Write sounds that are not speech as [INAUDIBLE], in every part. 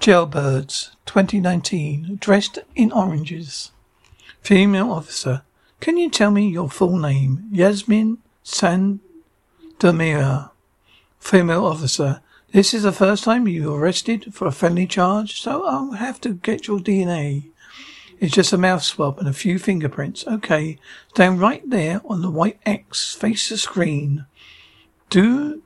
Jailbirds, 2019, dressed in oranges. Female officer, can you tell me your full name? Yasmin Sandomira. Female officer, this is the first time you were arrested for a felony charge, so I'll have to get your DNA. It's just a mouth swab and a few fingerprints. Okay. Stand right there on the white X. Face the screen. Do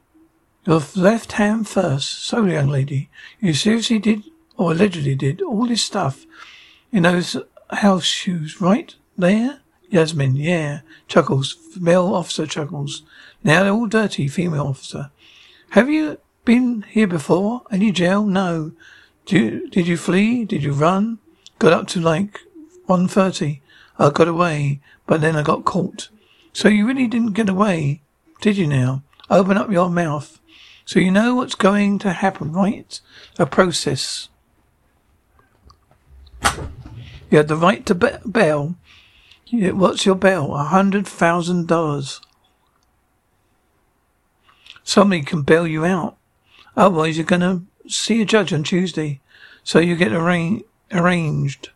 your left hand first. So, young lady, you seriously did, or allegedly did, all this stuff in those house shoes, right? There? Yasmin, yeah. Chuckles. Male officer chuckles. Now they're all dirty. Female officer. Have you been here before? Any jail? No. Did you, did you flee? Did you run? Got up to like 1.30. I got away, but then I got caught. So you really didn't get away, did you now? Open up your mouth. So you know what's going to happen, right? A process. You had the right to be- bail. What's your bail? A hundred thousand dollars. Somebody can bail you out. Otherwise, you're going to see a judge on Tuesday. So you get arra- arranged.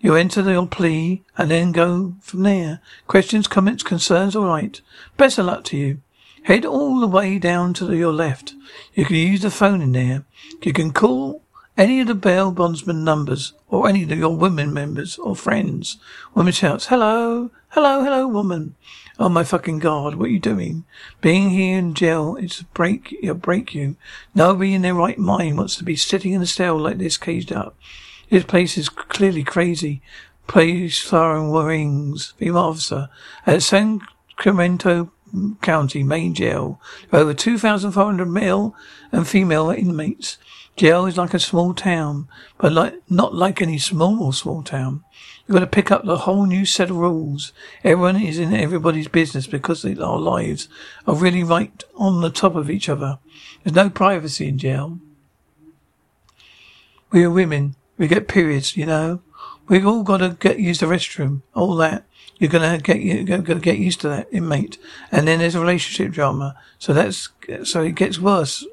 You enter your plea and then go from there. Questions, comments, concerns, all right. Best of luck to you. Head all the way down to your left. You can use the phone in there. You can call any of the bail bondsman numbers or any of your women members or friends. Woman shouts, hello, hello, hello, woman. Oh my fucking god, what are you doing? Being here in jail, it's a break, it'll break you. Nobody in their right mind wants to be sitting in a cell like this caged up. This place is clearly crazy. Place firing wings. Female officer at San Clemente County main jail. Over 2,400 male and female inmates. Jail is like a small town, but like not like any small small town. You've got to pick up the whole new set of rules. Everyone is in everybody's business because our lives are really right on the top of each other. There's no privacy in jail. We are women. We get periods, you know. We've all got to get used to the restroom, all that. You're gonna get you're gonna get used to that inmate, and then there's a relationship drama. So that's so it gets worse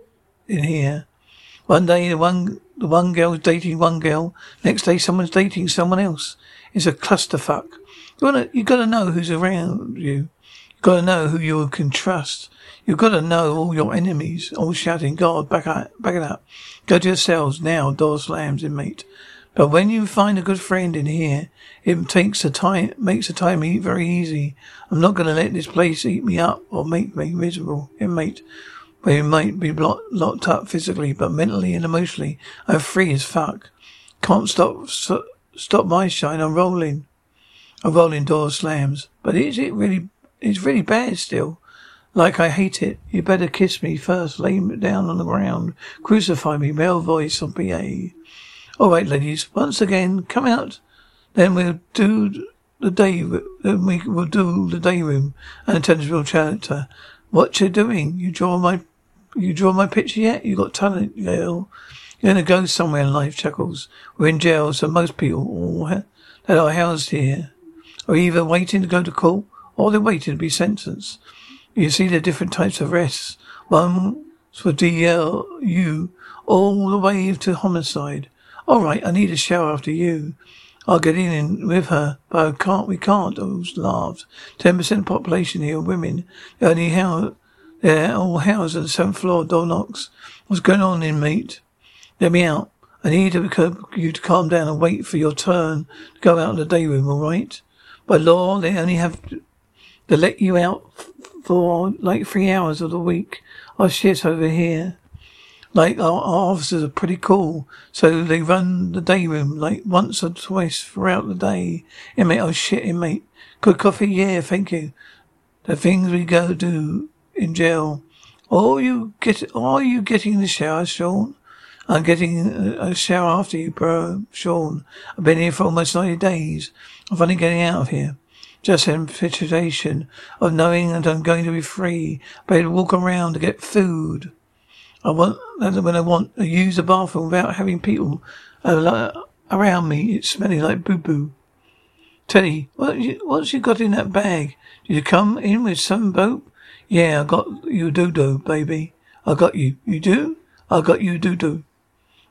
in here. One day the one the one girl's dating one girl, next day someone's dating someone else. It's a clusterfuck. You wanna, you gotta know who's around you. You gotta know who you can trust. You've got to know all your enemies, all shouting, God, back up, back it up. Go to your cells now, door slams, inmate. But when you find a good friend in here, it takes a time, makes the time eat very easy. I'm not going to let this place eat me up or make me miserable, inmate. We might be locked up physically, but mentally and emotionally, I'm free as fuck. Can't stop, stop my shine. I'm rolling. A rolling door slams. But is it really, it's really bad still. Like I hate it. You better kiss me first. Lay me down on the ground. Crucify me. Male voice on PA. All right, ladies. Once again, come out. Then we'll do the day. Then we will do the day room and real character. What you doing? You draw my, you draw my picture yet? You got talent, girl. You're gonna go somewhere in life, Chuckles. We're in jail, so most people oh, that are housed here are either waiting to go to court or they're waiting to be sentenced. You see the different types of arrests. One for DLU all the way to homicide. All right, I need a shower after you. I'll get in with her, but I can't. We can't. I laughed. Ten percent of population here are women. Only how they're all housed on the seventh floor. Door knocks. What's going on, inmate? Let me out. I need you to calm down and wait for your turn to go out in the day room. All right? By law, they only have to let you out for like three hours of the week. Oh shit, over here. Like our, our, officers are pretty cool, so they run the day room like once or twice throughout the day. Inmate, oh shit, inmate. Good coffee, yeah, thank you. The things we go do in jail. Oh, you get, are you getting the shower, Sean? I'm getting a shower after you, bro, Sean. I've been here for almost 90 days. I'm finally getting out of here. Just anticipation of knowing that I'm going to be free, but to walk around to get food. I want when I want to use the bathroom without having people uh, around me. It's smelling like boo boo. Teddy, what you, what's you got in that bag? Did you come in with some boat? Yeah, I got you doo doo, baby. I got you. You do? I got you doo doo.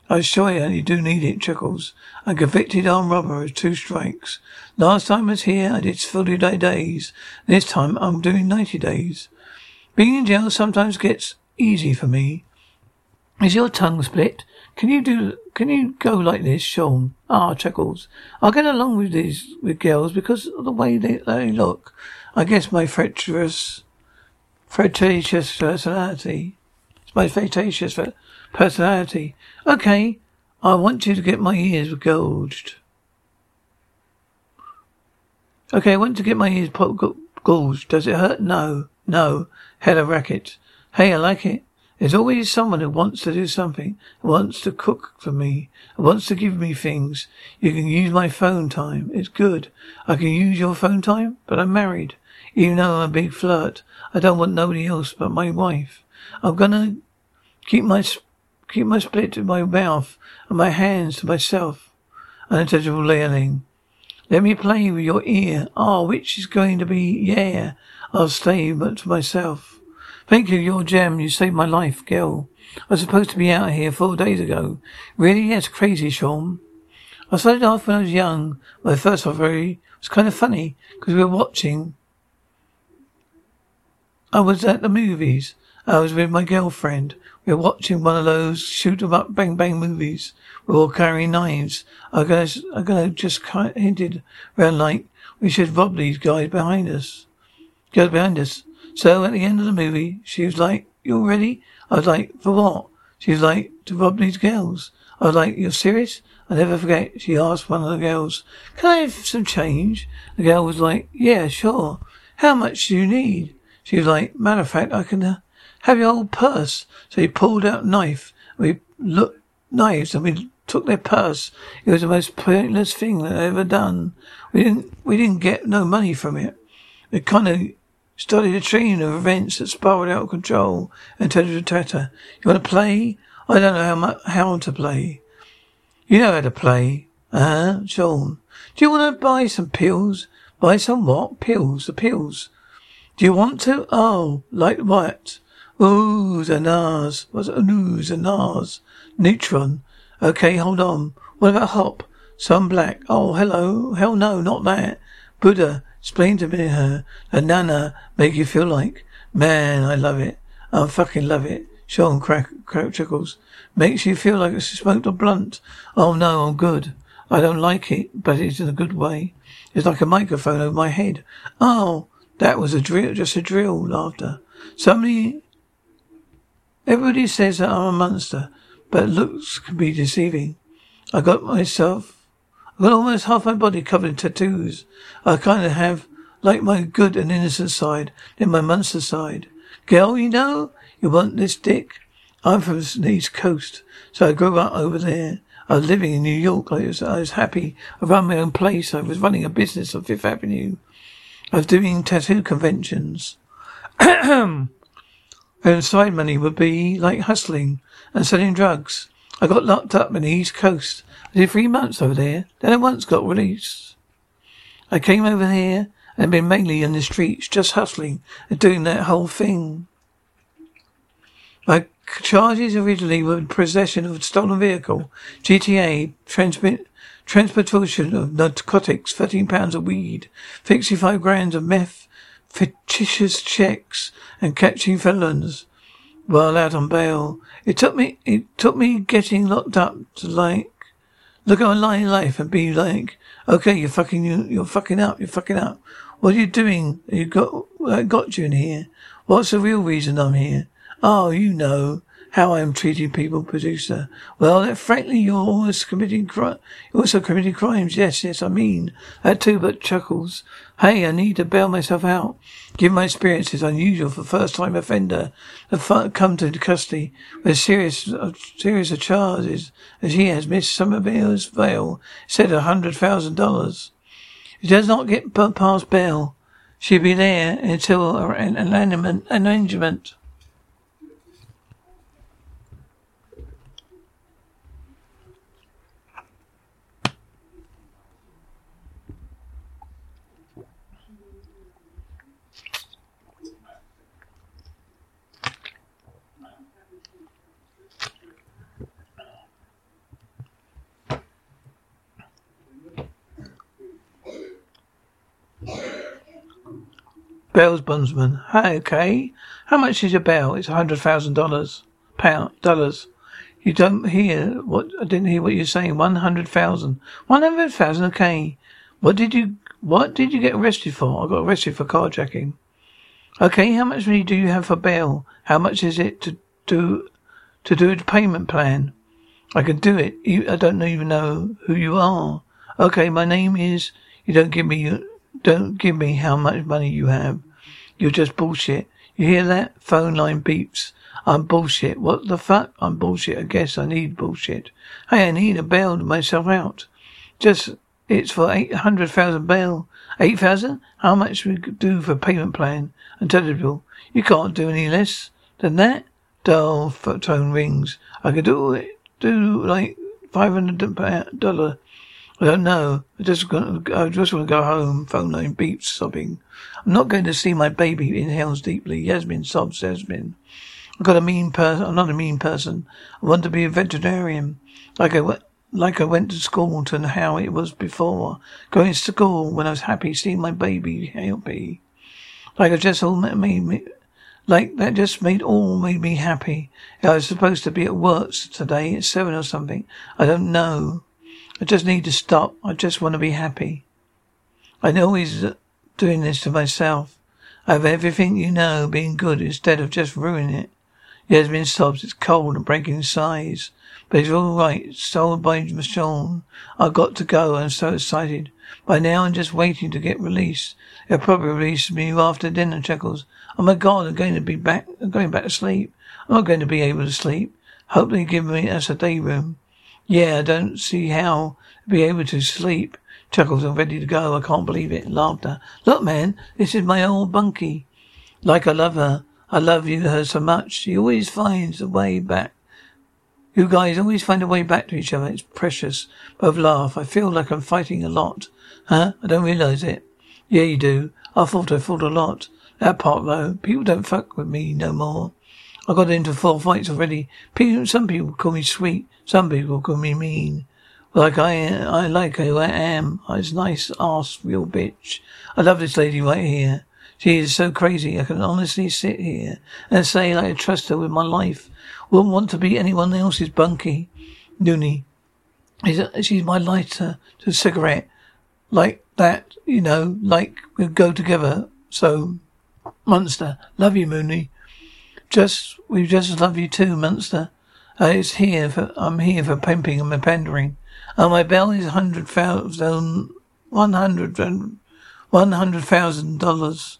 I assure you, you do need it, Chuckles. I'm convicted armed robber with two strikes. Last time I was here, I did 40 days. This time, I'm doing 90 days. Being in jail sometimes gets easy for me. Is your tongue split? Can you do? Can you go like this, Sean? Ah, Chuckles. I get along with these with girls because of the way they, they look. I guess my treacherous, flirtatious personality. It's my flirtatious personality. Okay, I want you to get my ears gouged. Okay, I want to get my ears gouged. Does it hurt? No, no. Head a racket. Hey, I like it. There's always someone who wants to do something, wants to cook for me, wants to give me things. You can use my phone time. It's good. I can use your phone time, but I'm married. Even though I'm a big flirt, I don't want nobody else but my wife. I'm gonna keep my keep my split to my mouth and my hands to myself. Unintelligible leerling. Let me play with your ear. Ah, oh, which is going to be yeah. I'll stay but to myself. Thank you, your gem. You saved my life, girl. I was supposed to be out here four days ago. Really? That's crazy, Sean. I started off when I was young. My first it was kind of funny because we were watching. I was at the movies. I was with my girlfriend. We were watching one of those shoot 'em up bang bang movies. We were all carrying knives. I guess I gonna just hinted around like we should rob these guys behind us. Guys behind us. So at the end of the movie, she was like, You're ready?" I was like, "For what?" She was like, "To rob these girls." I was like, "You're serious?" I never forget. She asked one of the girls, "Can I have some change?" The girl was like, "Yeah, sure. How much do you need?" She was like, "Matter of fact, I can uh, have your old purse." So he pulled out a knife. We looked knives and we took their purse. It was the most pointless thing that I ever done. We didn't we didn't get no money from it. It kind of Started a train of events that spiraled out of control and turned to tatter. You want to play? I don't know how how to play. You know how to play. Uh-huh, Sean. Do you want to buy some pills? Buy some what? Pills. The pills. Do you want to? Oh, like what? Oohs and ahs. What's oohs and ahs? Neutron. Okay, hold on. What about hop? Some black. Oh, hello. Hell no, not that. Buddha. Explain to me her that Nana make you feel like. Man, I love it. I fucking love it. Sean crack, crack chuckles. Makes you feel like you smoked a blunt. Oh no, I'm good. I don't like it, but it's in a good way. It's like a microphone over my head. Oh, that was a drill, just a drill, laughter. Somebody, everybody says that I'm a monster, but looks can be deceiving. I got myself I've got almost half my body covered in tattoos. I kind of have like my good and innocent side, then my monster side. Girl, you know, you want this dick? I'm from the East Coast, so I grew up over there. I was living in New York. I was, I was happy. I ran my own place. I was running a business on Fifth Avenue. I was doing tattoo conventions. [CLEARS THROAT] and side money would be like hustling and selling drugs. I got locked up in the East Coast. Did three months over there. Then I once got released. I came over here and been mainly in the streets, just hustling and doing that whole thing. My charges originally were possession of a stolen vehicle, GTA, transmit, transportation of narcotics, 13 pounds of weed, 65 grams of meth, fictitious checks, and catching felons while out on bail. It took me, it took me getting locked up to like look at my life and be like, okay, you're fucking, you're fucking up, you're fucking up. What are you doing? You got, I got you in here. What's the real reason I'm here? Oh, you know how I am treating people, producer. Well, frankly, you're always committing crime. also committing crimes. Yes, yes, I mean that too. But chuckles. Hey, I need to bail myself out. Given my experience is unusual for first-time offender to come to custody with serious, uh, serious charges, as he has missed Somerville's bail, said a hundred thousand dollars. He does not get past bail. She'll be there until an arrangement. Bail's bondsman. Hi, okay. How much is your bail? It's a hundred thousand dollars. Pound dollars. You don't hear what I didn't hear what you're saying. One hundred thousand. One hundred thousand, okay. What did you what did you get arrested for? I got arrested for carjacking. Okay, how much money do you have for bail? How much is it to do to do a payment plan? I can do it. You, I don't even know who you are. Okay, my name is. You don't give me. Don't give me how much money you have. You're just bullshit. You hear that? Phone line beeps. I'm bullshit. What the fuck? I'm bullshit. I guess I need bullshit. Hey, I need a bail to myself out. Just, it's for 800,000 bail. 8,000? How much we could do for payment plan telebill? You can't do any less than that. Dull tone rings. I could do it, do like $500 I don't know. I just, I just want to go home. Phone line beeps, sobbing. I'm not going to see my baby inhales deeply. Yasmin sobs, Yasmin. I've got a mean person. I'm not a mean person. I want to be a veterinarian. Like I, like I went to school to how it was before. Going to school when I was happy seeing my baby healthy. Like I just all made me, like that just made all made me happy. I was supposed to be at work today at seven or something. I don't know. I just need to stop. I just want to be happy. I know he's uh, doing this to myself. I have everything you know being good instead of just ruining it. Yasmin sobs. It's cold and breaking sighs. But it's all right. Sold by Michonne. I've got to go. I'm so excited. By now I'm just waiting to get released. They'll probably release me after dinner, Chuckles. Oh my god, I'm going to be back I'm going back to sleep. I'm not going to be able to sleep. Hope they give me us a day room. Yeah, I don't see how to be able to sleep. Chuckles, I'm ready to go. I can't believe it. Laughter. Look, man, this is my old bunkie. Like I love her. I love you her so much. She always finds a way back. You guys always find a way back to each other. It's precious. Both laugh. I feel like I'm fighting a lot. Huh? I don't realize it. Yeah, you do. I thought I fought a lot. That part though, people don't fuck with me no more. I got into four fights already. People, some people call me sweet. Some people call me mean. Like I, I like who I am. I was nice ass real bitch. I love this lady right here. She is so crazy. I can honestly sit here and say that I trust her with my life. Wouldn't want to be anyone else's bunkie. Noonie. She's my lighter to a cigarette. Like that, you know, like we go together. So, Monster, love you, Mooney. Just, we just love you too, Munster. Uh, it's here for, I'm here for pimping and pandering. And my bell is hundred thousand, one hundred one hundred thousand dollars.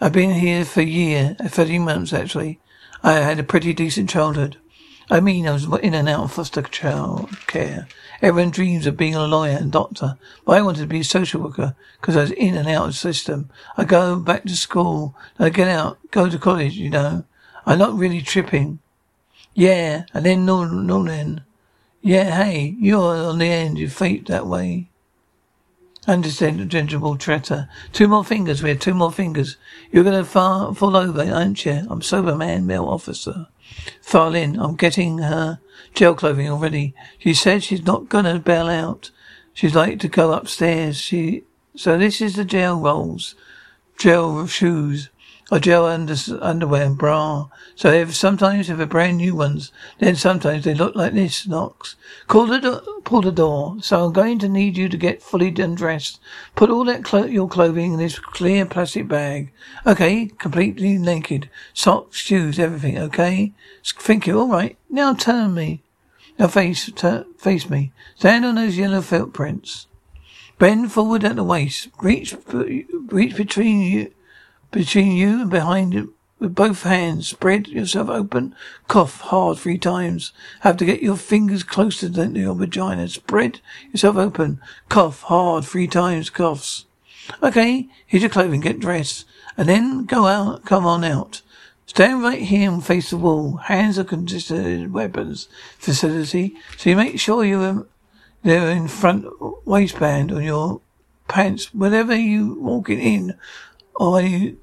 I've been here for a year, thirteen months actually. I had a pretty decent childhood. I mean, I was in and out of foster child care. Everyone dreams of being a lawyer and doctor, but I wanted to be a social worker because I was in and out of the system. I go back to school, I get out, go to college, you know. I'm not really tripping. Yeah, and then no, no, then. Yeah, hey, you're on the end, you fate that way. Understandable tretter. Two more fingers, we have two more fingers. You're gonna fall, fall over, aren't you? I'm sober man, male officer. File in. I'm getting her jail clothing already. She said she's not gonna bail out. She'd like to go upstairs. She so this is the jail rolls, jail of shoes, or jail under, underwear and bra. So if sometimes if they're brand new ones, then sometimes they look like this. Knox, call the do- pull the door. So I'm going to need you to get fully undressed. Put all that clo- your clothing in this clear plastic bag. Okay, completely naked, socks, shoes, everything. Okay, thank you. All right, now turn me. Now face, face me. Stand on those yellow footprints. Bend forward at the waist. Reach, reach between you, between you and behind you with both hands. Spread yourself open. Cough hard three times. Have to get your fingers closer to your vagina. Spread yourself open. Cough hard three times. Coughs. Okay, here's your clothing. Get dressed. And then go out. Come on out. Stand right here and face the wall. Hands are considered weapons facility, so you make sure you're um, they're in front waistband on your pants whenever you walking in or when you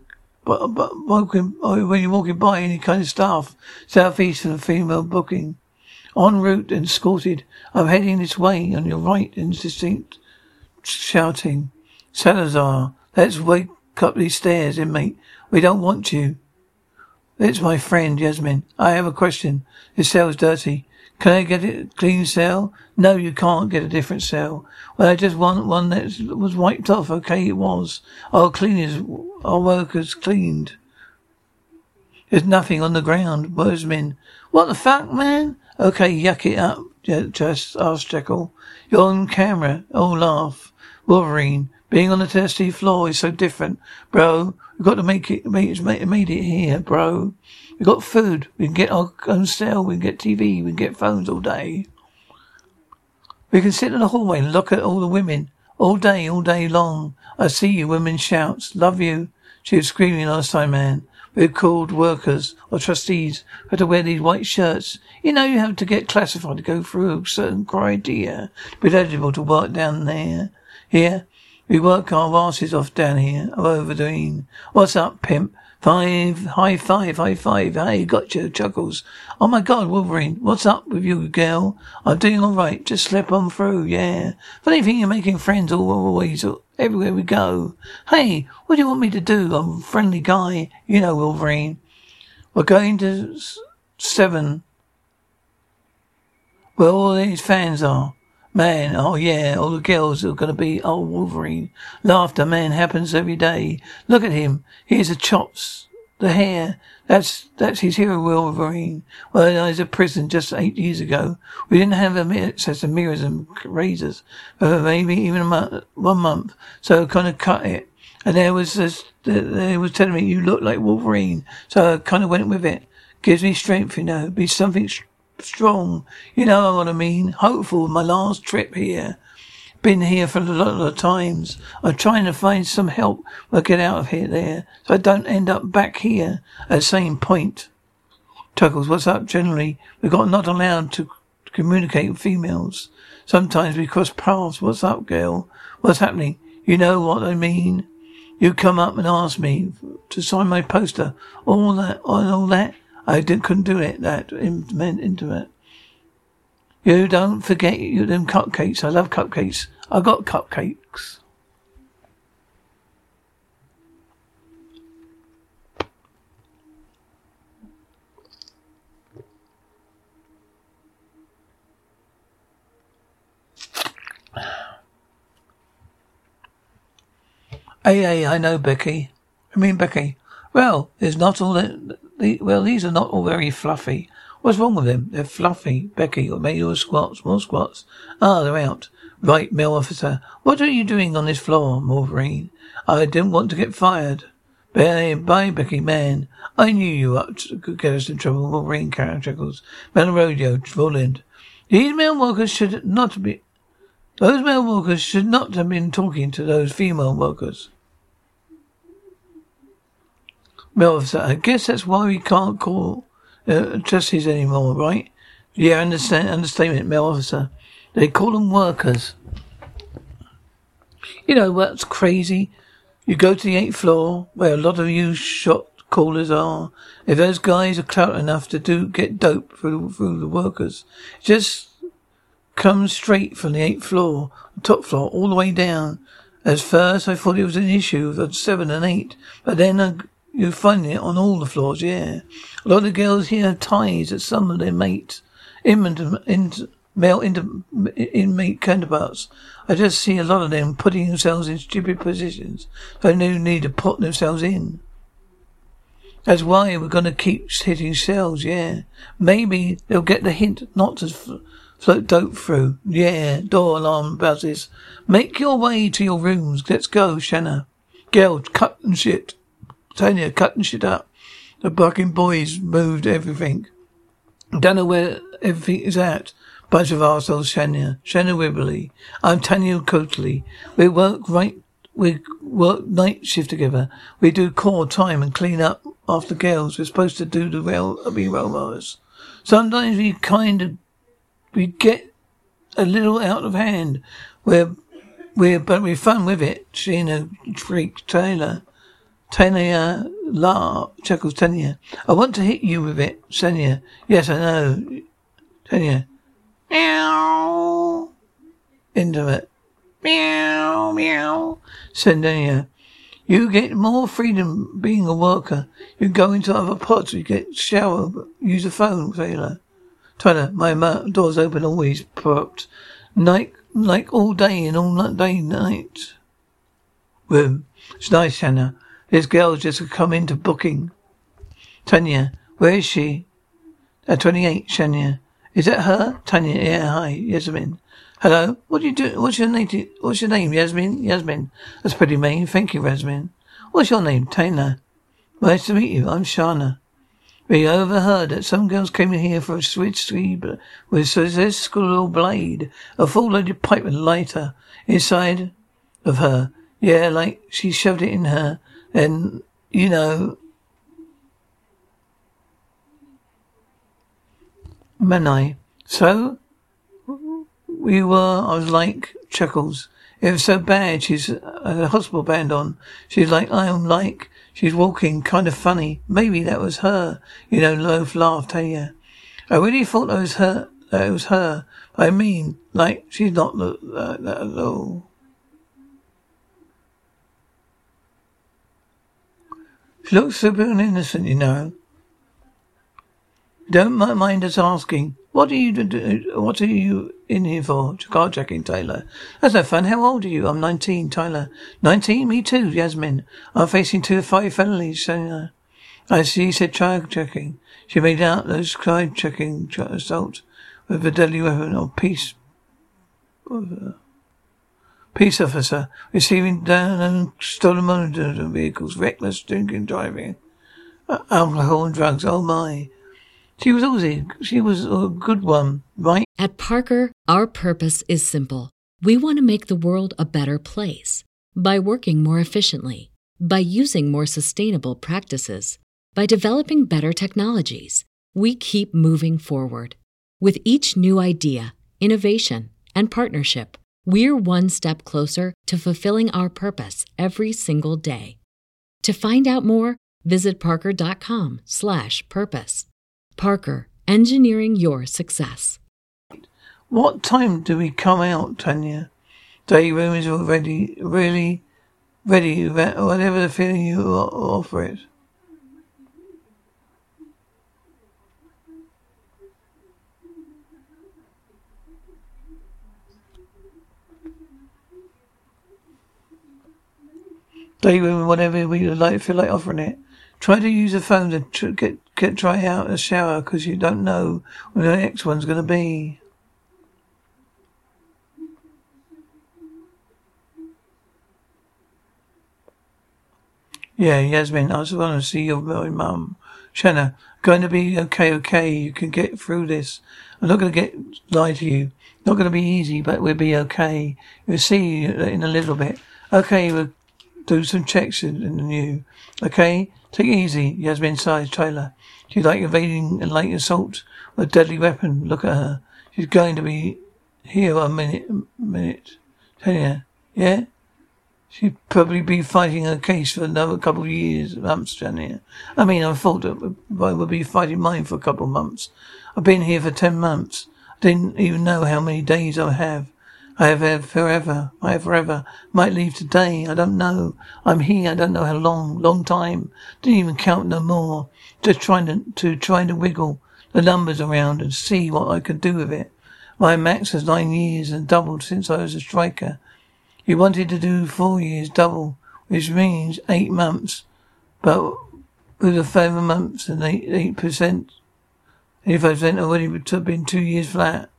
but, but walking or when you're walking by any kind of staff southeast the female booking. En route and escorted. I'm heading this way on your right, indistinct shouting. Salazar, let's wait up these stairs, inmate. We don't want you. It's my friend, Yasmin. I have a question. This cell's dirty. Can I get a clean cell? No, you can't get a different cell. Well, I just want one that was wiped off. Okay, it was. Our cleaners, our workers cleaned. There's nothing on the ground. Wordsman. What the fuck, man? Okay, yuck it up. Just asked Jekyll. You're on camera. Oh, laugh. Wolverine. Being on the testy floor is so different. Bro, we've got to make it, make it, made it here, bro. We've got food. We can get our own cell. We can get TV. We can get phones all day. We can sit in the hallway and look at all the women all day, all day long. I see you, women shouts. Love you. She was screaming last time, man. We're called workers or trustees. Have to wear these white shirts. You know, you have to get classified to go through a certain criteria to be eligible to work down there. Here, we work our asses off down here. Overdoing. What's up, pimp? Five, high five, high five. Hey, gotcha, chuckles. Oh my god, Wolverine, what's up with you, girl? I'm doing alright, just slip on through, yeah. Funny thing, you're making friends all always, everywhere we go. Hey, what do you want me to do? I'm a friendly guy, you know, Wolverine. We're going to seven, where all these fans are. Man, oh yeah, all the girls are gonna be old Wolverine. Laughter, man, happens every day. Look at him. Here's the chops, the hair. That's that's his hero Wolverine. Well, was in prison just eight years ago. We didn't have access to mirrors and razors for maybe even a month, one month. So I kind of cut it. And there was this, they was telling me you look like Wolverine. So I kind of went with it. Gives me strength, you know. Be something strong. You know what I mean? Hopeful. My last trip here. Been here for a lot of times. I'm trying to find some help or get out of here there so I don't end up back here at the same point. Tuckles, what's up? Generally, we're got not allowed to communicate with females. Sometimes we cross paths. What's up, girl? What's happening? You know what I mean? You come up and ask me to sign my poster. All that, all that. I did, couldn't do it that meant intimate. You don't forget you them cupcakes. I love cupcakes. I got cupcakes. Hey, I know, Becky. I mean, Becky. Well, there's not all that well, these are not all very fluffy. What's wrong with them? They're fluffy. Becky, or maybe your squats, more squats. Ah, they're out. Right, male officer. What are you doing on this floor, Wolverine? I didn't want to get fired. Bye, bye, Becky, man. I knew you were could get us in trouble. Wolverine chuckles. Metal rodeo, Roland. These male workers should not be. Those male workers should not have been talking to those female workers. Officer, I guess that's why we can't call uh, trustees anymore, right? Yeah, understand, understatement, male officer. They call them workers. You know what's crazy? You go to the eighth floor, where a lot of you shot callers are. If those guys are clout enough to do get dope through, through the workers, just come straight from the eighth floor, top floor, all the way down. At first, I thought it was an issue of seven and eight, but then I you find it on all the floors, yeah. A lot of girls here have ties at some of their mates, intimate, male in, inmate counterparts. I just see a lot of them putting themselves in stupid positions. They no need to put themselves in. That's why we're going to keep hitting cells, yeah. Maybe they'll get the hint not to float dope through. Yeah, door alarm buzzes. Make your way to your rooms. Let's go, Shanna. Girl, cut and shit. Tanya cutting shit up. The bucking boys moved everything. Don't know where everything is at. Bunch of arseholes, Shania. Shania Wibberley. I'm Tanya Coatley. We work right, we work night shift together. We do core time and clean up after girls. We're supposed to do the rail, be rail mowers. Sometimes we kind of, we get a little out of hand. We're, we're, but we're fun with it. Sheena Freak Taylor. Tanya La chuckles Tanya. I want to hit you with it, Tanya. Yes, I know. Tanya. Meow. Into it. Meow, meow. Tanya. You get more freedom being a worker. You go into other pots, you get shower, use a phone, Taylor. Tyler, my door's open always, propped. Night, like all day and all day night. Room. It's nice, Hannah. This girl's just come into booking. Tanya, where is she? At 28, Shania. Is that her? Tanya, yeah, hi, Yasmin. Hello, what do you do? What's your name? What's your name? Yasmin? Yasmin. That's pretty mean. Thank you, Yasmin. What's your name? Taylor. Nice to meet you. I'm Shana. We overheard that some girls came here for a switch sleeve with this school blade, a full-loaded pipe and lighter inside of her. Yeah, like she shoved it in her, and you know, Manai. So we were, I was like, chuckles. It was so bad. She's uh, a hospital band on. She's like, I am like, she's walking kind of funny. Maybe that was her. You know, Loaf laughed, hey, yeah. I really thought that was her, that it was her. I mean, like, she's not that, that low. She looks super innocent, you know. Don't mind us asking. What are you? What are you in here for? Carjacking, Taylor. That's no fun. How old are you? I'm 19, Tyler. 19? Me too, Yasmin. I'm facing two five felonies. So, uh, I see. Said carjacking. She made out those carjacking assault with a deadly weapon or peace. Peace officer receiving down and stolen motor vehicles, reckless drinking, driving, uh, alcohol and drugs. Oh my! She was always she was a good one, right? At Parker, our purpose is simple. We want to make the world a better place by working more efficiently, by using more sustainable practices, by developing better technologies. We keep moving forward. With each new idea, innovation, and partnership, we're one step closer to fulfilling our purpose every single day. To find out more, visit parker.com/purpose. Parker, engineering your success. What time do we come out, Tanya? Day room is already really ready, whatever the feeling you offer it. Day room, whatever we like, feel like offering it. Try to use a phone to tr- get, get try out a shower because you don't know when the next one's going to be. Yeah, Yasmin, I just want to see your mum. Shanna, going to be okay, okay. You can get through this. I'm not going to get lie to you. Not going to be easy, but we'll be okay. We'll see you in a little bit. Okay, we'll do some checks in, the new. Okay? Take it easy, Yasmin sighs Taylor. She's like evading a light assault with a deadly weapon. Look at her. She's going to be here a minute. minute. Taylor, yeah? She'd probably be fighting her case for another couple of years, months, Jania. I mean, I thought I would be fighting mine for a couple of months. I've been here for ten months. I didn't even know how many days I have. I have had forever. I have forever. Might leave today. I don't know. I'm here. I don't know how long. Long time. Didn't even count no more. Just trying to, to trying to wiggle the numbers around and see what I could do with it. My max is nine years and doubled since I was a striker. He wanted to do four years double, which means eight months. But with the five months and eight eight percent, eighty five percent already it would have been two years flat.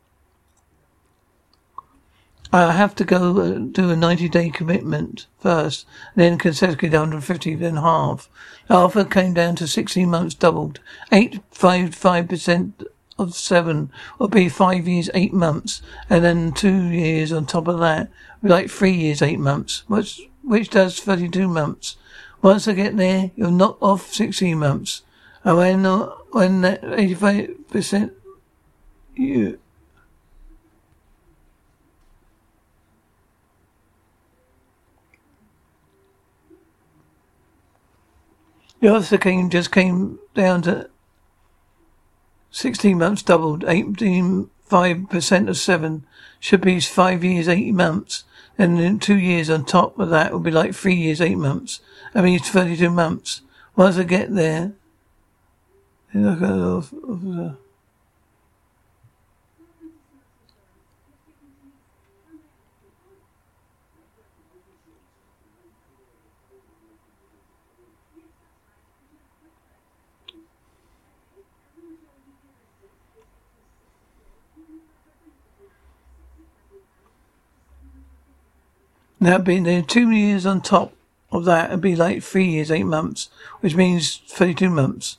I have to go uh, do a 90 day commitment first, then consecutively 150, then half. The offer came down to 16 months doubled. 855% of seven would be five years, eight months, and then two years on top of that, like three years, eight months, which, which does 32 months. Once I get there, you'll knock off 16 months. And when, uh, when that 85%, you, The officer came, just came down to 16 months doubled, 18, 5% of 7 should be 5 years, 80 months. And then two years on top of that would be like three years, eight months. I mean, it's 32 months. Once I get there, look at Now, being there two years on top of that, it'd be like three years, eight months, which means 32 months.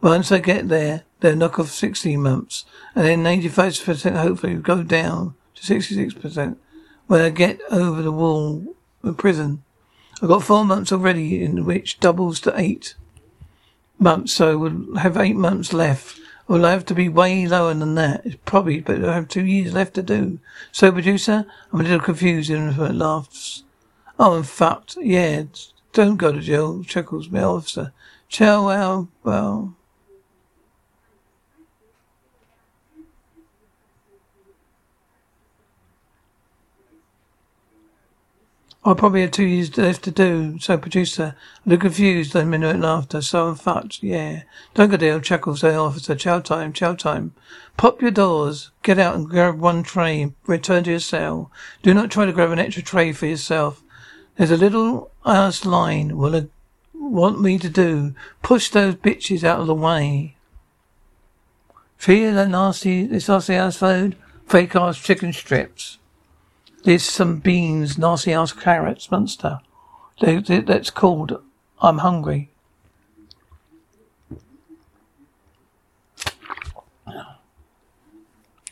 Once I get there, they'll knock off 16 months, and then 85% hopefully will go down to 66% when I get over the wall of prison. I've got four months already, in which doubles to eight months, so we'll have eight months left. Well, I have to be way lower than that. It's probably, but I have two years left to do. So, producer, I'm a little confused and laughs. Oh, I'm fucked. Yeah, don't go to jail, chuckles my officer. Chow, well, well. I probably have two years left to do. So, producer, look confused, then minute laughter. So I'm fucked. Yeah. Down, chuckles the officer. Chow time, chow time. Pop your doors. Get out and grab one tray. Return to your cell. Do not try to grab an extra tray for yourself. There's a little ass line. Will it uh, want me to do? Push those bitches out of the way. Feel that nasty, this nasty ass food? Fake ass chicken strips. There's some beans, nasty ass carrots, monster. That's called I'm hungry.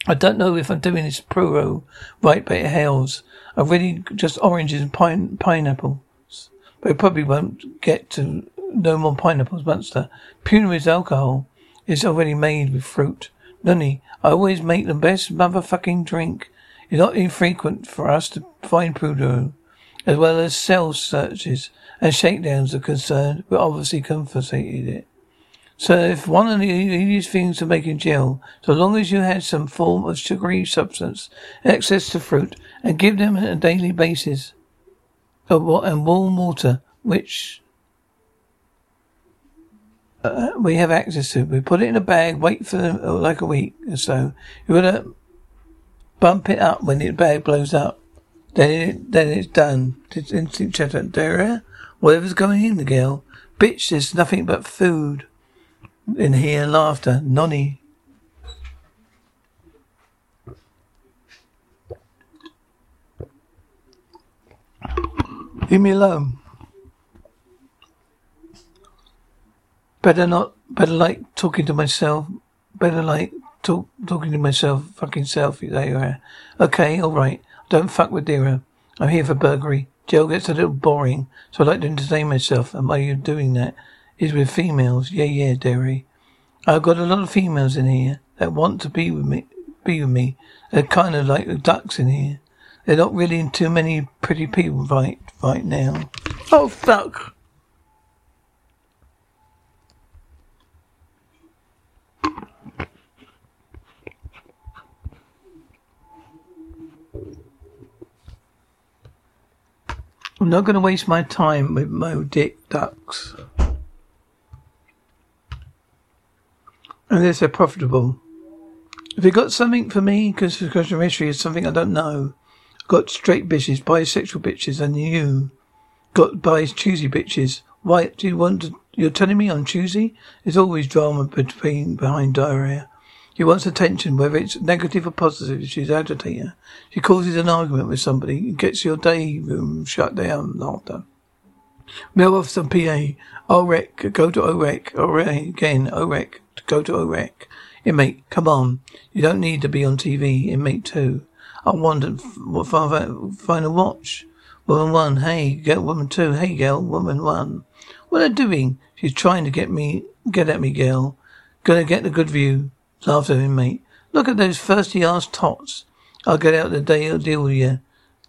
I don't know if I'm doing this pro right, but it hails. I've really just oranges and pine, pineapples. But it probably won't get to no more pineapples, monster. is alcohol It's already made with fruit. Nunny, I always make the best motherfucking drink. It's not infrequent for us to find pruno, as well as cell searches and shakedowns are concerned. We obviously confiscated it. So if one of these things are making gel, so long as you had some form of sugary substance, access to fruit, and give them on a daily basis, of what and warm water, which uh, we have access to. We put it in a bag, wait for them, uh, like a week or so. You gotta Bump it up when the bag blows up. Then it, then it's done. Instant chatter. There, whatever's going in the girl. Bitch, there's nothing but food in here. Laughter. Nonny. Leave me alone. Better not, better like talking to myself. Better like talk, talking to myself, fucking self. There you are. Okay, all right. Don't fuck with Dira. I'm here for burglary. Jail gets a little boring, so I like to entertain myself. And why you doing that? Is with females. Yeah, yeah, Derry. I've got a lot of females in here that want to be with me. Be with me. They're kind of like the ducks in here. They're not really too many pretty people right right now. Oh fuck! I'm not going to waste my time with Mo Dick Ducks. Unless they're profitable. If you got something for me, because the question of history is something I don't know. Got straight bitches, bisexual bitches, and you got bi choosy bitches. Why do you want to? You're telling me I'm choosy? There's always drama between behind diarrhea. She wants attention, whether it's negative or positive. She's agitator. She causes an argument with somebody and gets your day room shut down after. Mail officer PA. OREC. Go to OREC. OREC. Again. OREC. Go to OREC. Inmate. Come on. You don't need to be on TV. Inmate 2. I wanted find a watch. Woman 1. Hey, girl. Woman 2. Hey, girl. Woman 1. What are they doing? She's trying to get me, get at me, girl. Gonna get the good view. Laughed at him, mate. Look at those thirsty ass tots. I'll get out the day I'll deal with you.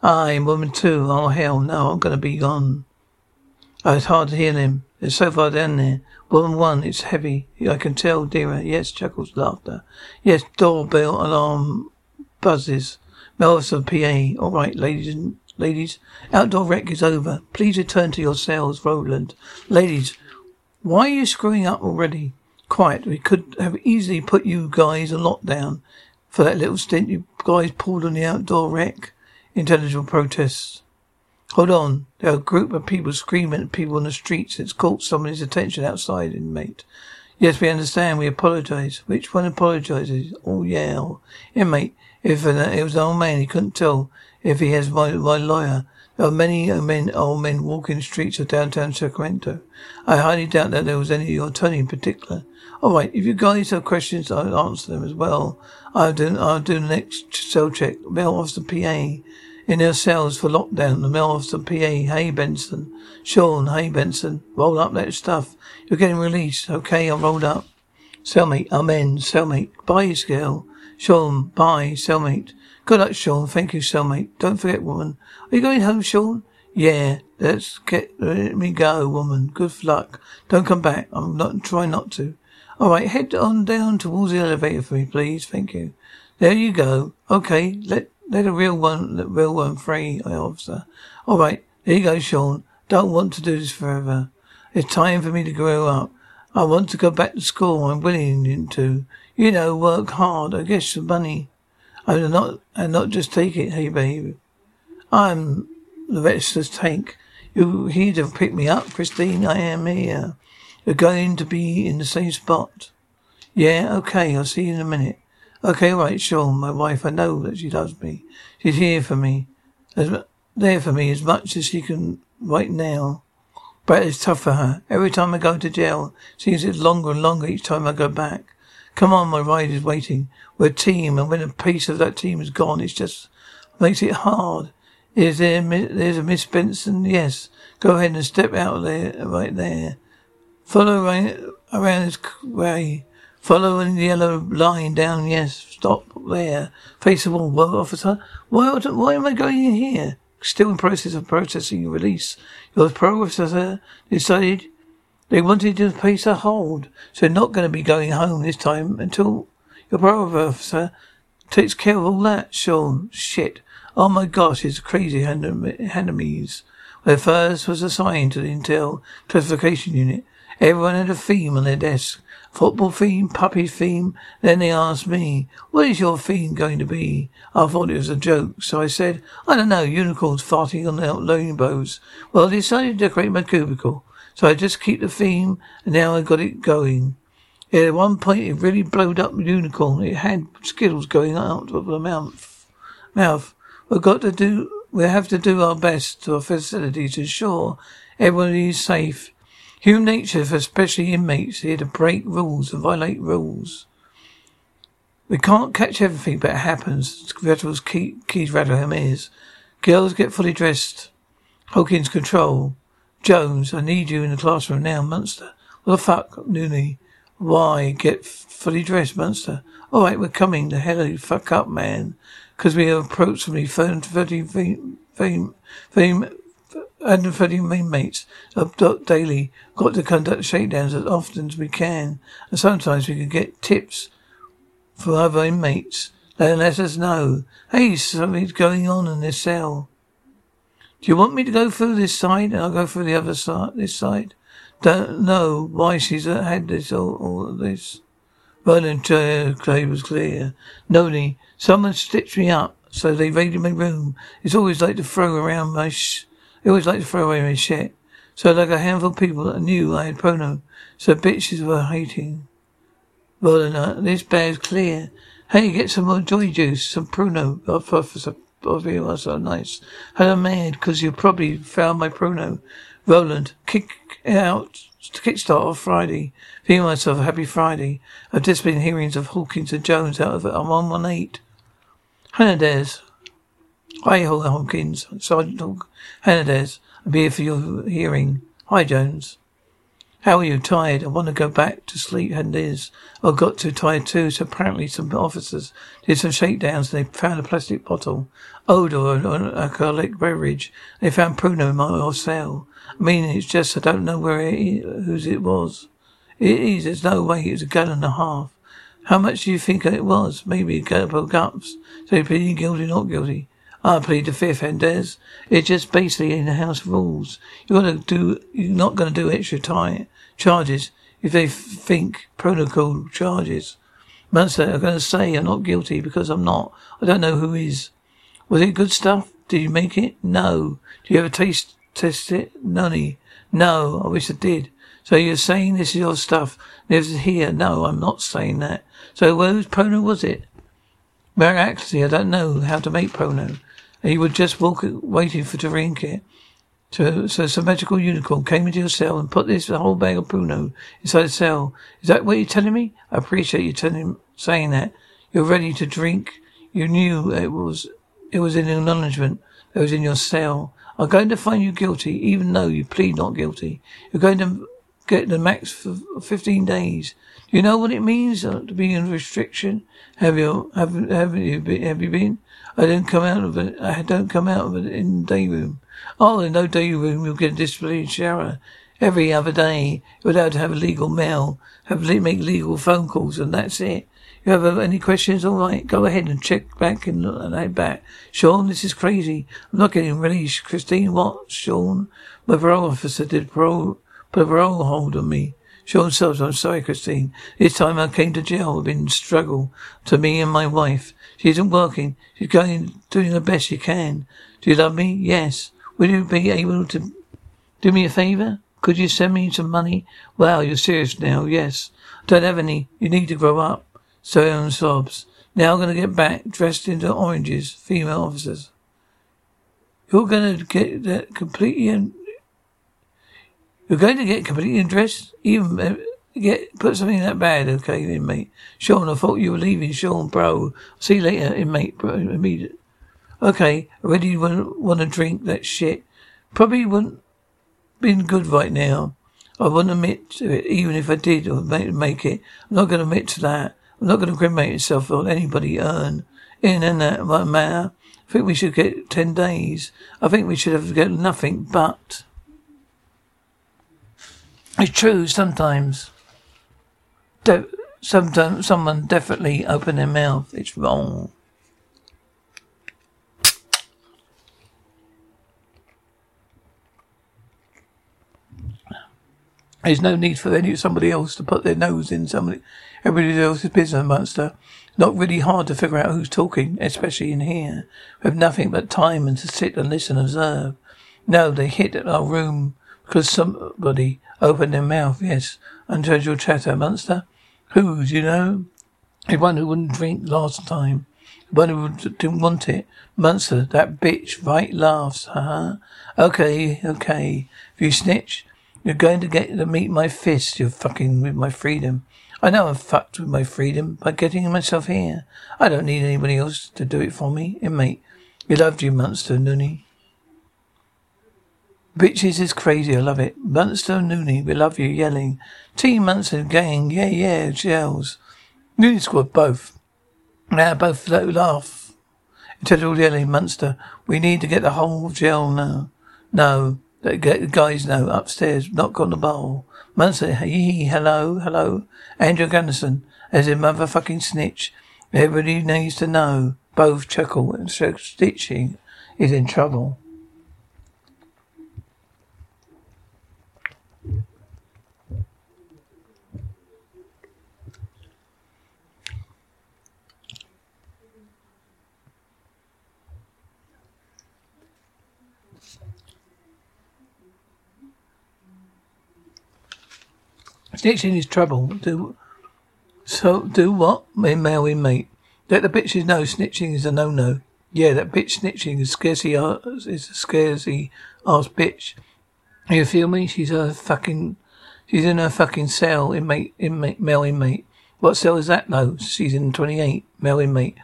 Aye, woman too. Oh hell no, I'm gonna be gone. Oh, it's hard to hear them. They're so far down there. Woman one, it's heavy. I can tell, dearer. Yes, chuckles laughter. Yes, doorbell alarm buzzes. Melvis of PA. All right, ladies and Ladies, outdoor wreck is over. Please return to your cells, Roland. Ladies, why are you screwing up already? Quiet. We could have easily put you guys a lot down for that little stint you guys pulled on the outdoor rec. Intelligible protests. Hold on. There are a group of people screaming at people on the streets. It's caught somebody's attention outside, inmate. Yes, we understand. We apologize. Which one apologizes? Oh, yeah. Inmate, if uh, it was an old man, he couldn't tell if he has my, my lawyer. There are many men, old men walking the streets of downtown Sacramento. I highly doubt that there was any of your attorney in particular. All right, if you guys have questions, I'll answer them as well. I'll do, I'll do the next cell check. Mail officer PA in their cells for lockdown. The mail officer PA, hey Benson. Sean, hey Benson. Roll up that stuff. You're getting released. Okay, I'll roll up. Cellmate, amen. Cellmate, bye, Scale. Sean, bye, cellmate. Good luck, Sean. Thank you, cellmate. Don't forget, woman. Are you going home, Sean? Yeah, let's get let me go, woman. Good luck. Don't come back. I'm not trying not to. All right, head on down towards the elevator for me, please. Thank you. There you go. Okay, let let a real one, the real one free, officer. All right, there you go, Sean. Don't want to do this forever. It's time for me to grow up. I want to go back to school. I'm willing to, you know, work hard. I guess for money. I'm not, and not just take it. Hey, babe. I'm the restless tank. You here to pick me up, Christine? I am here. You're going to be in the same spot. Yeah, okay. I'll see you in a minute. Okay, right, sure. My wife, I know that she loves me. She's here for me. As, there for me as much as she can right now. But it's tough for her. Every time I go to jail, seems it's longer and longer each time I go back. Come on, my ride is waiting. We're a team, and when a piece of that team is gone, it just makes it hard. Is there, there's a Miss Benson? Yes. Go ahead and step out of there, right there. Follow around this way. Following the yellow line down, yes. Stop there. Face the wall. Well, officer, why, why am I going in here? Still in process of processing your release. Your officer decided they wanted to place a hold, so they're not going to be going home this time until your officer takes care of all that. Sean, shit. Oh my gosh, it's crazy enemies. Where first was assigned to the Intel classification unit. Everyone had a theme on their desk. Football theme, puppy theme. Then they asked me, what is your theme going to be? I thought it was a joke, so I said, I don't know, unicorns farting on their rainbows. Well, I decided to decorate my cubicle. So I just keep the theme, and now I got it going. Yeah, at one point it really blowed up unicorn. It had skittles going out of the mouth. Mouth. We've got to do, we have to do our best to our facility to ensure everybody is safe. Human nature for especially inmates here to break rules and violate rules. We can't catch everything, but it happens. Rattle's key, keys rattle him. Girls get fully dressed. Hawkins control. Jones, I need you in the classroom now, Munster. What the fuck, Nooney? Why get fully dressed, Munster? All right, we're coming. The hell you fuck up, man. Because we have approximately 30 fame, fame, fame, 130 inmates abduct daily got to conduct shakedowns as often as we can, and sometimes we can get tips for other inmates. They let us know, hey, something's going on in this cell. Do you want me to go through this side and I'll go through the other side, this side? Don't know why she's had this, all, all this. Uh, Clay was clear. Noni, someone stitched me up, so they raided my room. It's always like to throw around my sh- they always like to throw away my shit. So like a handful of people that knew I had pruno. So bitches were hating. Well, enough. this bear's clear. Hey, get some more joy juice, some pruno. Officer, officer, so nice. Hello, mad, because you probably found my pruno. Roland, kick out, kickstart off Friday. Feeling myself a happy Friday. I've just been hearings of Hawkins and Jones out of it. I'm on one eight. Hernandez, Hi, Hawkins. Sergeant Hernandez. I'm here for your hearing. Hi, Jones. How are you? Tired? I want to go back to sleep, Hernandez. I got too tired too, so apparently some officers did some shakedowns and they found a plastic bottle. Odor an alcoholic beverage. They found Pruno in my cell. I mean, it's just I don't know where it, whose it was. It is. There's no way it was a gun and a half. How much do you think it was? Maybe a couple of cups. So pleading guilty, or not guilty. I plead the fifth, Hendez. It's just basically in the house rules. You're gonna do, you're not gonna do extra time charges if they think protocol charges. Munster, I'm gonna say I'm not guilty because I'm not. I don't know who is. Was it good stuff? Did you make it? No. Do you ever taste test it? None. No. I wish I did. So you're saying this is your stuff? Lives here? No, I'm not saying that. So whose pruno was it? Actually, I don't know how to make pruno. And he would just walk, waiting for to drink it. So, so some magical unicorn came into your cell and put this whole bag of pruno inside the cell. Is that what you're telling me? I appreciate you telling, saying that. You're ready to drink. You knew it was, it was an acknowledgement that was in your cell. I'm going to find you guilty, even though you plead not guilty. You're going to get the max for 15 days. Do you know what it means uh, to be in restriction? Have you, have, have you been, have you been? I didn't come out of it. I don't come out of it in day room. Oh, in no day room, you'll get a disciplinary shower every other day. You're allowed to have a legal mail, have make legal phone calls, and that's it. You have uh, any questions? All right, go ahead and check back and, and back. Sean, this is crazy. I'm not getting released. Christine, what? Sean, my parole officer did parole put a parole hold on me. Sean Stubbs, I'm sorry, Christine. This time I came to jail. I've been struggle to me and my wife. She isn't working. She's going, doing the best she can. Do you love me? Yes. Will you be able to do me a favor? Could you send me some money? Wow, you're serious now. Yes. Don't have any. You need to grow up. So sobs. Now I'm going to get back dressed into oranges, female officers. You're going to get that completely you're going to get completely undressed? Even uh, get put something in that bag, okay, inmate. Sean, I thought you were leaving, Sean, bro. See you later, eh, inmate, bro. Immediate. Okay, really want, want to drink that shit. Probably wouldn't been good right now. I wouldn't admit to it, even if I did or make make it. I'm not going to admit to that. I'm not going to incriminate myself or anybody earn in and that matter. I think we should get ten days. I think we should have get nothing but. It's true sometimes. De- sometimes someone definitely open their mouth. It's wrong. There's no need for any somebody else to put their nose in somebody everybody else's business, monster. Not really hard to figure out who's talking, especially in here. We have nothing but time and to sit and listen and observe. No, they hit our room because somebody opened their mouth, yes, and your chatter, monster. Who, do you know? The one who wouldn't drink last time. The one who didn't want it. Munster, that bitch, right, laughs, huh? Okay, okay. If you snitch, you're going to get to meet my fist. You're fucking with my freedom. I know I'm fucked with my freedom by getting myself here. I don't need anybody else to do it for me. Inmate, we loved you, monster, Noonie. Bitches is crazy. I love it. Munster Noonie, we love you. Yelling. Team Munster gang. Yeah, yeah. Gels. Noonie squad, both. Now both laugh. All yelling, Munster, we need to get the whole gel now. No. The guys know. Upstairs. Knock on the bowl. Munster, hey, hello, hello. Andrew Gunnison, as a motherfucking snitch. Everybody needs to know. Both chuckle and stitching is in trouble. Snitching is trouble. Do so. Do what? Male inmate. Let the bitches know snitching is a no-no. Yeah, that bitch snitching is scarcely is a scarcely ass bitch. You feel me? She's a fucking. She's in her fucking cell, inmate, inmate, male inmate. What cell is that though? She's in 28, male inmate.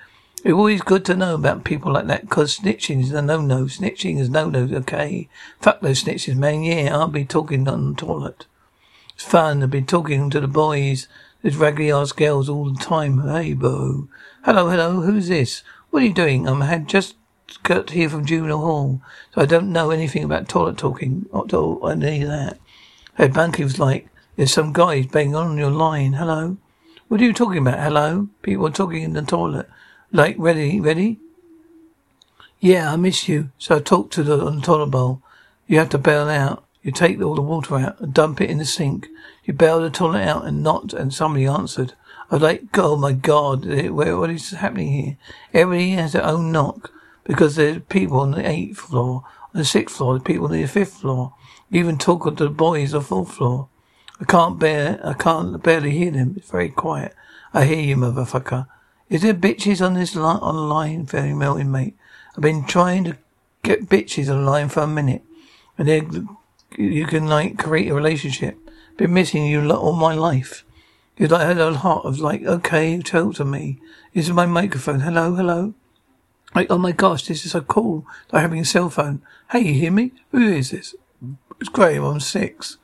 It's always good to know about people like that because snitching is a no-no. Snitching is no-no, okay? Fuck those snitches, man. Yeah, I'll be talking on the toilet. Fun. I've been talking to the boys, those raggedy ass girls all the time. Hey, boo. Hello, hello. Who's this? What are you doing? I'm had just got here from juvenile hall, so I don't know anything about toilet talking. Not all any of that. Head Bunky was like, "There's some guys banging on your line. Hello." What are you talking about? Hello? People are talking in the toilet. Like, ready, ready? Yeah, I miss you. So I talked to the on the toilet bowl. You have to bail out. You take all the water out and dump it in the sink. You bailed the toilet out and knocked, and somebody answered. I was like, oh my god, eh, what is happening here? Everybody has their own knock because there's people on the eighth floor, on the sixth floor, there's people on the fifth floor. You even talk to the boys on the fourth floor. I can't bear, I can't barely hear them. It's very quiet. I hear you, motherfucker. Is there bitches on this line, on the line, melting mate? I've been trying to get bitches on the line for a minute, and then you can like create a relationship. Been missing you all my life. You like had a heart of like, okay, talk to me. This is my microphone. Hello, hello. Like, oh my gosh, this is so cool. Like having a cell phone. Hey, you hear me? Who is this? It's Graham. I'm six.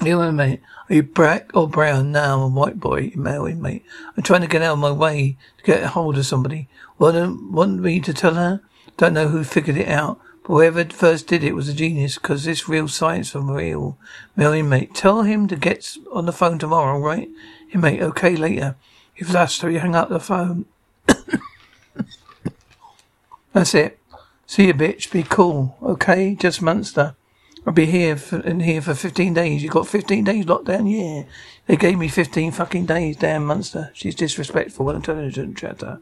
You know, mate. Are you black or brown? now? I'm a white boy, male mate. I'm trying to get out of my way to get a hold of somebody. Want, want me to tell her? Don't know who figured it out, whoever first did it was a genius, because this real science from real. Male mate. Tell him to get on the phone tomorrow, right? Mate, okay, later. If that's so, you hang up the phone. [COUGHS] that's it. See you, bitch. Be cool, okay? Just Munster. I'll be here for, in here for 15 days. You got 15 days lockdown? Yeah. They gave me 15 fucking days, damn Munster. She's disrespectful and intelligent chatter.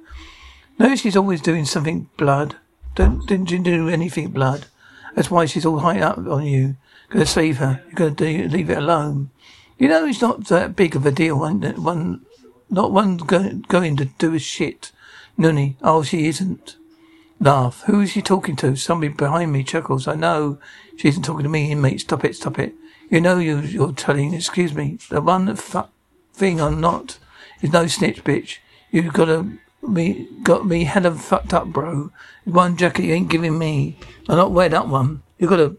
No, she's always doing something blood. Don't, didn't do anything blood? That's why she's all high up on you. Gonna save her. You're gonna do, leave it alone. You know it's not that big of a deal. One, one not one go, going to do a shit. Nunny. Oh, she isn't. Laugh. Who is she talking to? Somebody behind me chuckles. I know she isn't talking to me, inmate. Stop it, stop it. You know you, you're telling, excuse me, the one fuck thing I'm not is no snitch, bitch. You've gotta me, got me hella fucked up, bro. One jacket you ain't giving me. I not wear that one. You gotta,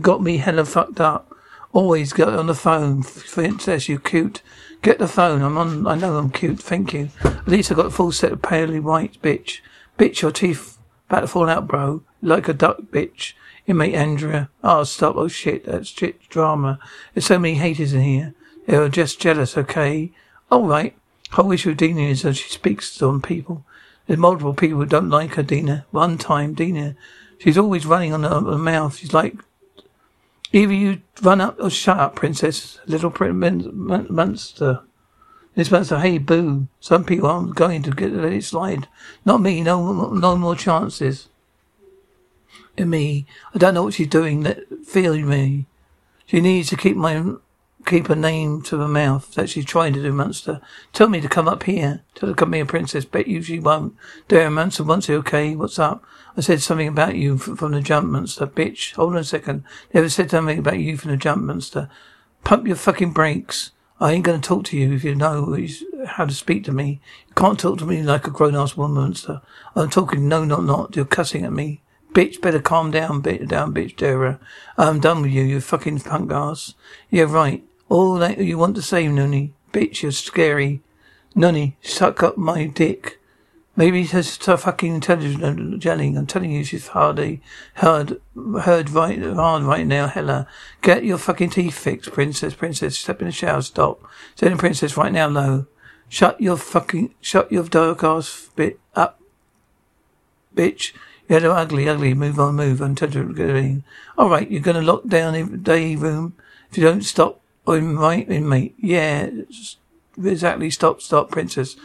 got me hella fucked up. Always get on the phone, princess, you cute. Get the phone. I'm on, I know I'm cute, thank you. At least I got a full set of palely white, bitch. Bitch, your teeth about to fall out, bro. Like a duck, bitch. Inmate Andrea. Oh, stop. Oh, shit. That's shit drama. There's so many haters in here. They're just jealous, okay? All right. Whole issue with Dina is that she speaks on people. There's multiple people who don't like her, Dina. One time, Dina, she's always running on her, her mouth. She's like, either you run up or shut up, princess. Little monster. This monster, hey, boo. Some people aren't going to get let it slide. Not me. No, no more chances in me. I don't know what she's doing feeling me. She needs to keep my keep her name to her mouth. That she's trying to do, Munster. Tell me to come up here. Tell her to come here, princess. Bet you she won't. There, Munster, once okay? What's up? I said something about you from the jump, Munster. Bitch, hold on a second. Never said something about you from the jump, Munster. Pump your fucking brakes. I ain't going to talk to you if you know how to speak to me. You can't talk to me like a grown-ass woman, Munster. I'm talking no, not, not. You're cussing at me. Bitch, better calm down, bit down, bitch, Dara. I'm done with you, you fucking punk ass. Yeah, right. All that you want to say, Nunny. Bitch, you're scary. Nunny, suck up my dick. Maybe she's so fucking intelligent and gelling. I'm telling you, she's hardly heard, heard right, hard right now. Hella, get your fucking teeth fixed, princess, princess. Step in the shower, stop. Send princess right now, low. Shut your fucking, shut your dark ass bit up, bitch. They're ugly, ugly. Move on, move on. All right, you're to lock down the day room if you don't stop. I'm right, inmate. Yeah, exactly. Stop, stop, princess.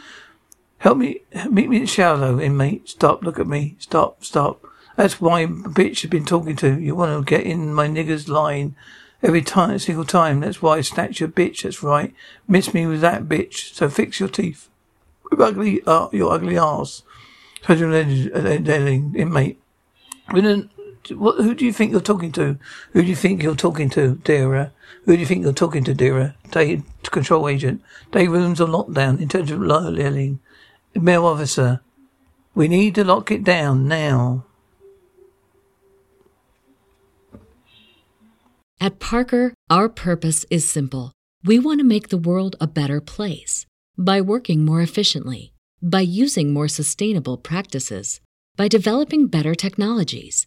Help me, meet me in though, inmate. Stop, look at me. Stop, stop. That's why bitch has been talking to. You want to get in my nigger's line every time, single time. That's why I snatch your bitch. That's right. Miss me with that bitch. So fix your teeth. Ugly, uh, your ugly ass. Federal inmate. What, who do you think you're talking to? Who do you think you're talking to, Dara? Who do you think you're talking to, Dara? Day control agent. Day rooms on lockdown. Intelligent Lilling. Male officer. We need to lock it down now. At Parker, our purpose is simple. We want to make the world a better place by working more efficiently by using more sustainable practices, by developing better technologies,